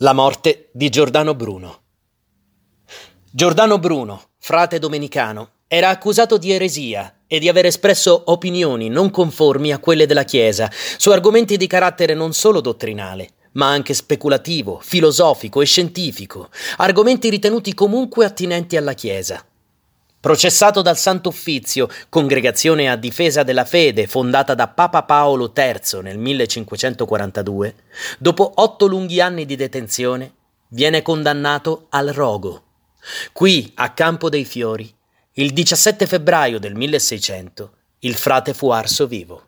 La morte di Giordano Bruno. Giordano Bruno, frate domenicano, era accusato di eresia e di aver espresso opinioni non conformi a quelle della Chiesa su argomenti di carattere non solo dottrinale, ma anche speculativo, filosofico e scientifico, argomenti ritenuti comunque attinenti alla Chiesa. Processato dal Santo Uffizio, congregazione a difesa della fede fondata da Papa Paolo III nel 1542, dopo otto lunghi anni di detenzione, viene condannato al rogo. Qui, a Campo dei Fiori, il 17 febbraio del 1600, il frate fu arso vivo.